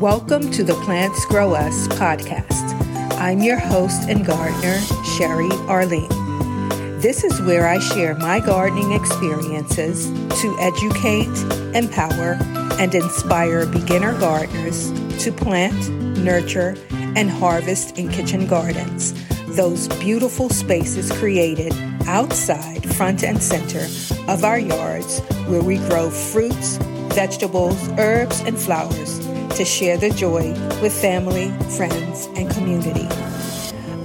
Welcome to the Plants Grow Us podcast. I'm your host and gardener, Sherry Arlene. This is where I share my gardening experiences to educate, empower, and inspire beginner gardeners to plant, nurture, and harvest in kitchen gardens those beautiful spaces created outside, front and center of our yards where we grow fruits, vegetables, herbs, and flowers to share the joy with family, friends, and community.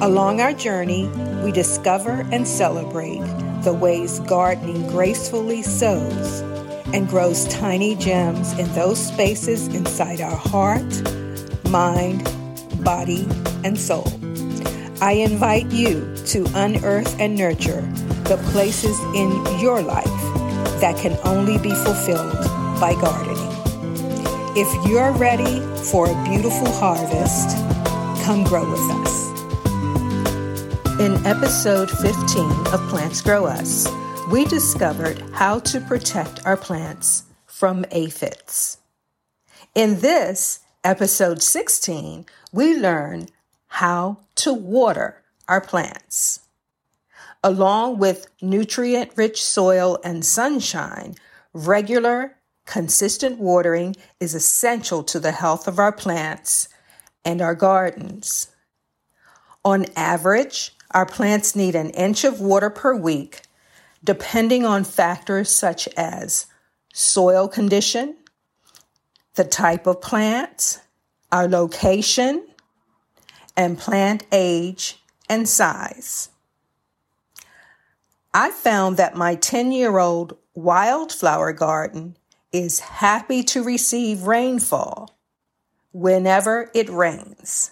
Along our journey, we discover and celebrate the ways gardening gracefully sows and grows tiny gems in those spaces inside our heart, mind, body, and soul. I invite you to unearth and nurture the places in your life that can only be fulfilled by gardening. If you're ready for a beautiful harvest, come grow with us. In episode 15 of Plants Grow Us, we discovered how to protect our plants from aphids. In this, episode 16, we learn how to water our plants. Along with nutrient rich soil and sunshine, regular, consistent watering is essential to the health of our plants and our gardens. On average, our plants need an inch of water per week, depending on factors such as soil condition, the type of plants, our location, and plant age and size. I found that my 10 year old wildflower garden is happy to receive rainfall whenever it rains.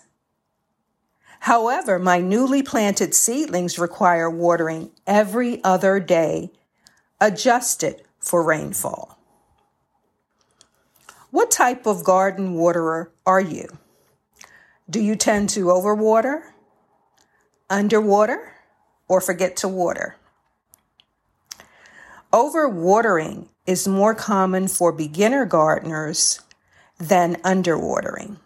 However, my newly planted seedlings require watering every other day, adjusted for rainfall. What type of garden waterer are you? Do you tend to overwater, underwater, or forget to water? Overwatering is more common for beginner gardeners than underwatering.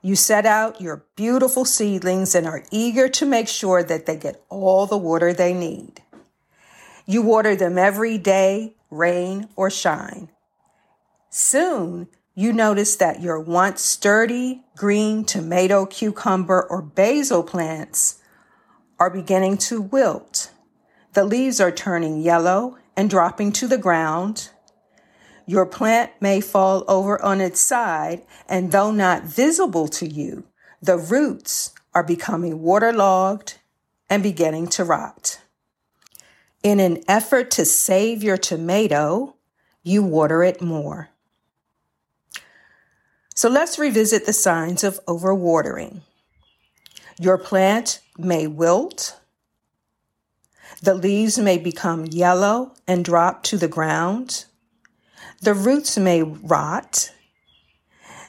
You set out your beautiful seedlings and are eager to make sure that they get all the water they need. You water them every day, rain or shine. Soon, you notice that your once sturdy green tomato, cucumber, or basil plants are beginning to wilt. The leaves are turning yellow and dropping to the ground. Your plant may fall over on its side, and though not visible to you, the roots are becoming waterlogged and beginning to rot. In an effort to save your tomato, you water it more. So let's revisit the signs of overwatering. Your plant may wilt. The leaves may become yellow and drop to the ground. The roots may rot.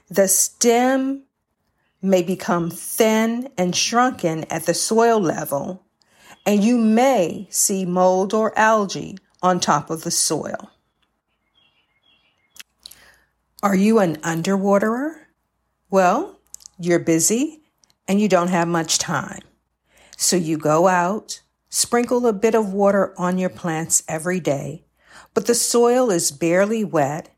The stem may become thin and shrunken at the soil level, and you may see mold or algae on top of the soil. Are you an underwaterer? Well, you're busy and you don't have much time. So you go out, sprinkle a bit of water on your plants every day, but the soil is barely wet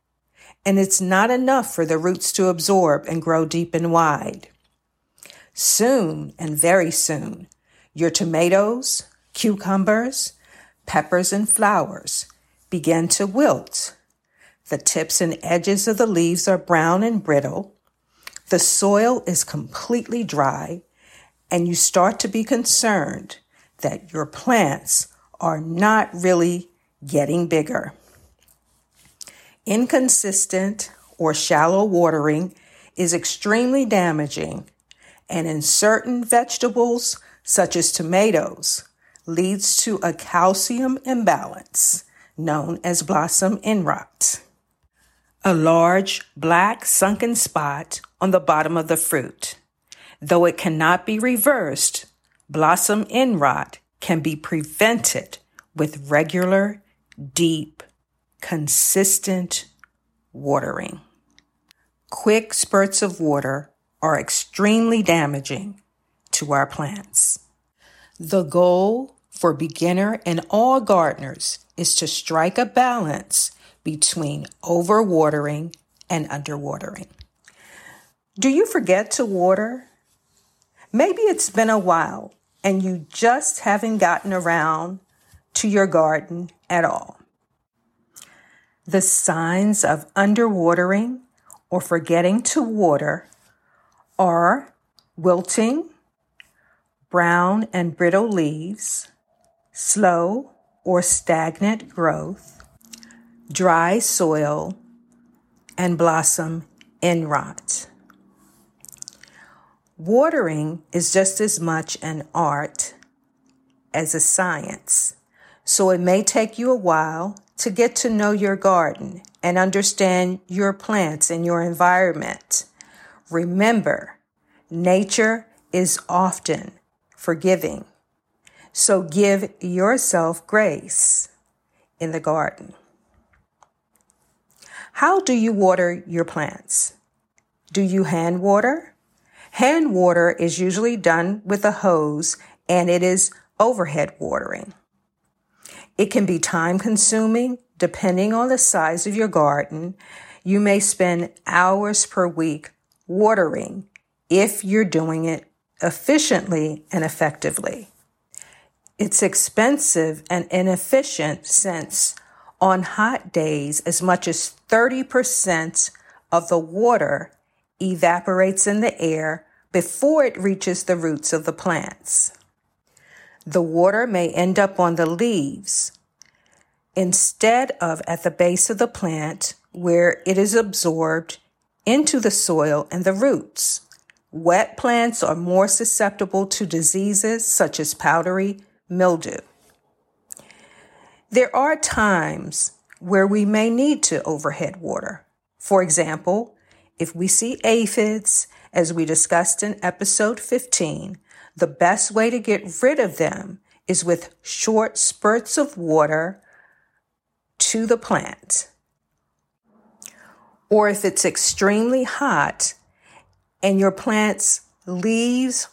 and it's not enough for the roots to absorb and grow deep and wide. Soon and very soon, your tomatoes, cucumbers, peppers, and flowers begin to wilt the tips and edges of the leaves are brown and brittle. The soil is completely dry, and you start to be concerned that your plants are not really getting bigger. Inconsistent or shallow watering is extremely damaging, and in certain vegetables, such as tomatoes, leads to a calcium imbalance known as blossom end rot a large black sunken spot on the bottom of the fruit. Though it cannot be reversed, blossom end rot can be prevented with regular, deep, consistent watering. quick spurts of water are extremely damaging to our plants. The goal for beginner and all gardeners is to strike a balance between overwatering and underwatering. Do you forget to water? Maybe it's been a while and you just haven't gotten around to your garden at all. The signs of underwatering or forgetting to water are wilting, brown and brittle leaves, slow or stagnant growth, dry soil, and blossom end rot. Watering is just as much an art as a science, so it may take you a while to get to know your garden and understand your plants and your environment. Remember, nature is often forgiving, so give yourself grace in the garden. How do you water your plants? Do you hand water? Hand water is usually done with a hose and it is overhead watering. It can be time consuming depending on the size of your garden. You may spend hours per week watering if you're doing it efficiently and effectively. It's expensive and inefficient since on hot days, as much as 30% of the water evaporates in the air before it reaches the roots of the plants. The water may end up on the leaves instead of at the base of the plant where it is absorbed into the soil and the roots. Wet plants are more susceptible to diseases such as powdery mildew. There are times where we may need to overhead water. For example, if we see aphids, as we discussed in episode 15, the best way to get rid of them is with short spurts of water to the plant. Or if it's extremely hot and your plant's leaves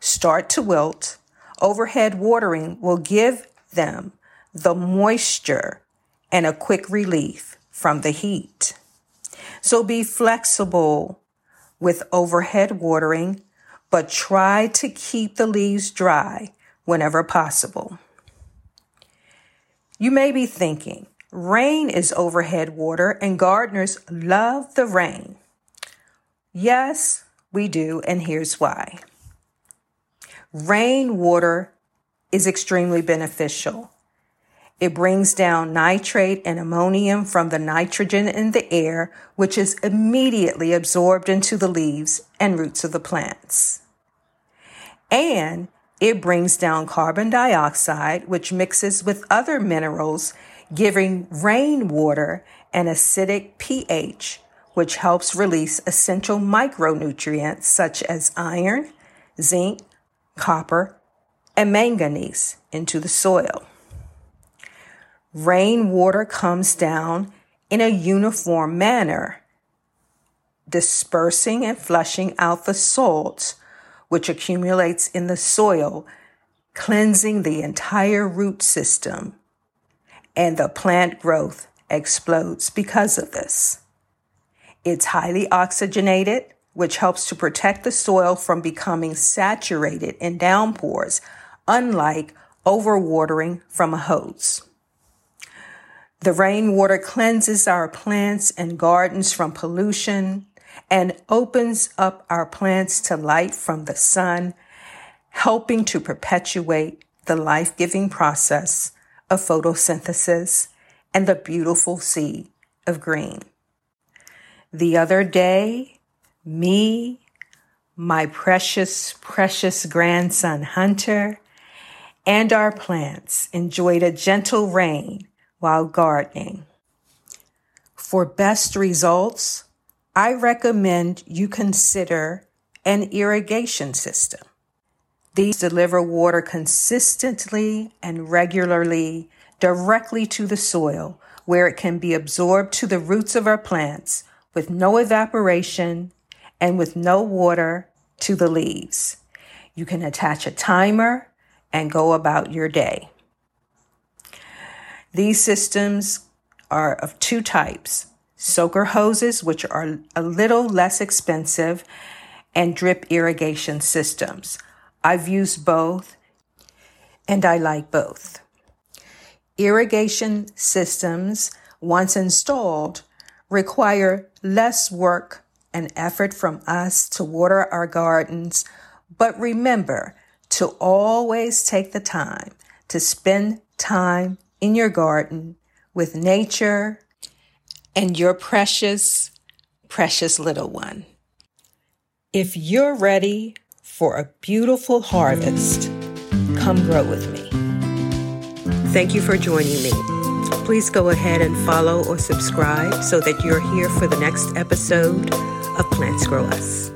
start to wilt, overhead watering will give them the moisture and a quick relief from the heat. So be flexible with overhead watering, but try to keep the leaves dry whenever possible. You may be thinking, rain is overhead water and gardeners love the rain. Yes, we do, and here's why. Rainwater is extremely beneficial. It brings down nitrate and ammonium from the nitrogen in the air, which is immediately absorbed into the leaves and roots of the plants. And it brings down carbon dioxide, which mixes with other minerals, giving rainwater an acidic pH, which helps release essential micronutrients such as iron, zinc, copper, and manganese into the soil. Rainwater comes down in a uniform manner, dispersing and flushing out the salts which accumulates in the soil, cleansing the entire root system, and the plant growth explodes because of this. It's highly oxygenated, which helps to protect the soil from becoming saturated in downpours, unlike overwatering from a hose. The rainwater cleanses our plants and gardens from pollution and opens up our plants to light from the sun, helping to perpetuate the life giving process of photosynthesis and the beautiful sea of green. The other day, me, my precious, precious grandson Hunter, and our plants enjoyed a gentle rain while gardening. For best results, I recommend you consider an irrigation system. These deliver water consistently and regularly directly to the soil where it can be absorbed to the roots of our plants with no evaporation and with no water to the leaves. You can attach a timer and go about your day. These systems are of two types soaker hoses, which are a little less expensive, and drip irrigation systems. I've used both and I like both. Irrigation systems, once installed, require less work and effort from us to water our gardens, but remember to always take the time to spend time in your garden with nature and your precious, precious little one. If you're ready for a beautiful harvest, come grow with me. Thank you for joining me. Please go ahead and follow or subscribe so that you're here for the next episode of Plants Grow Us.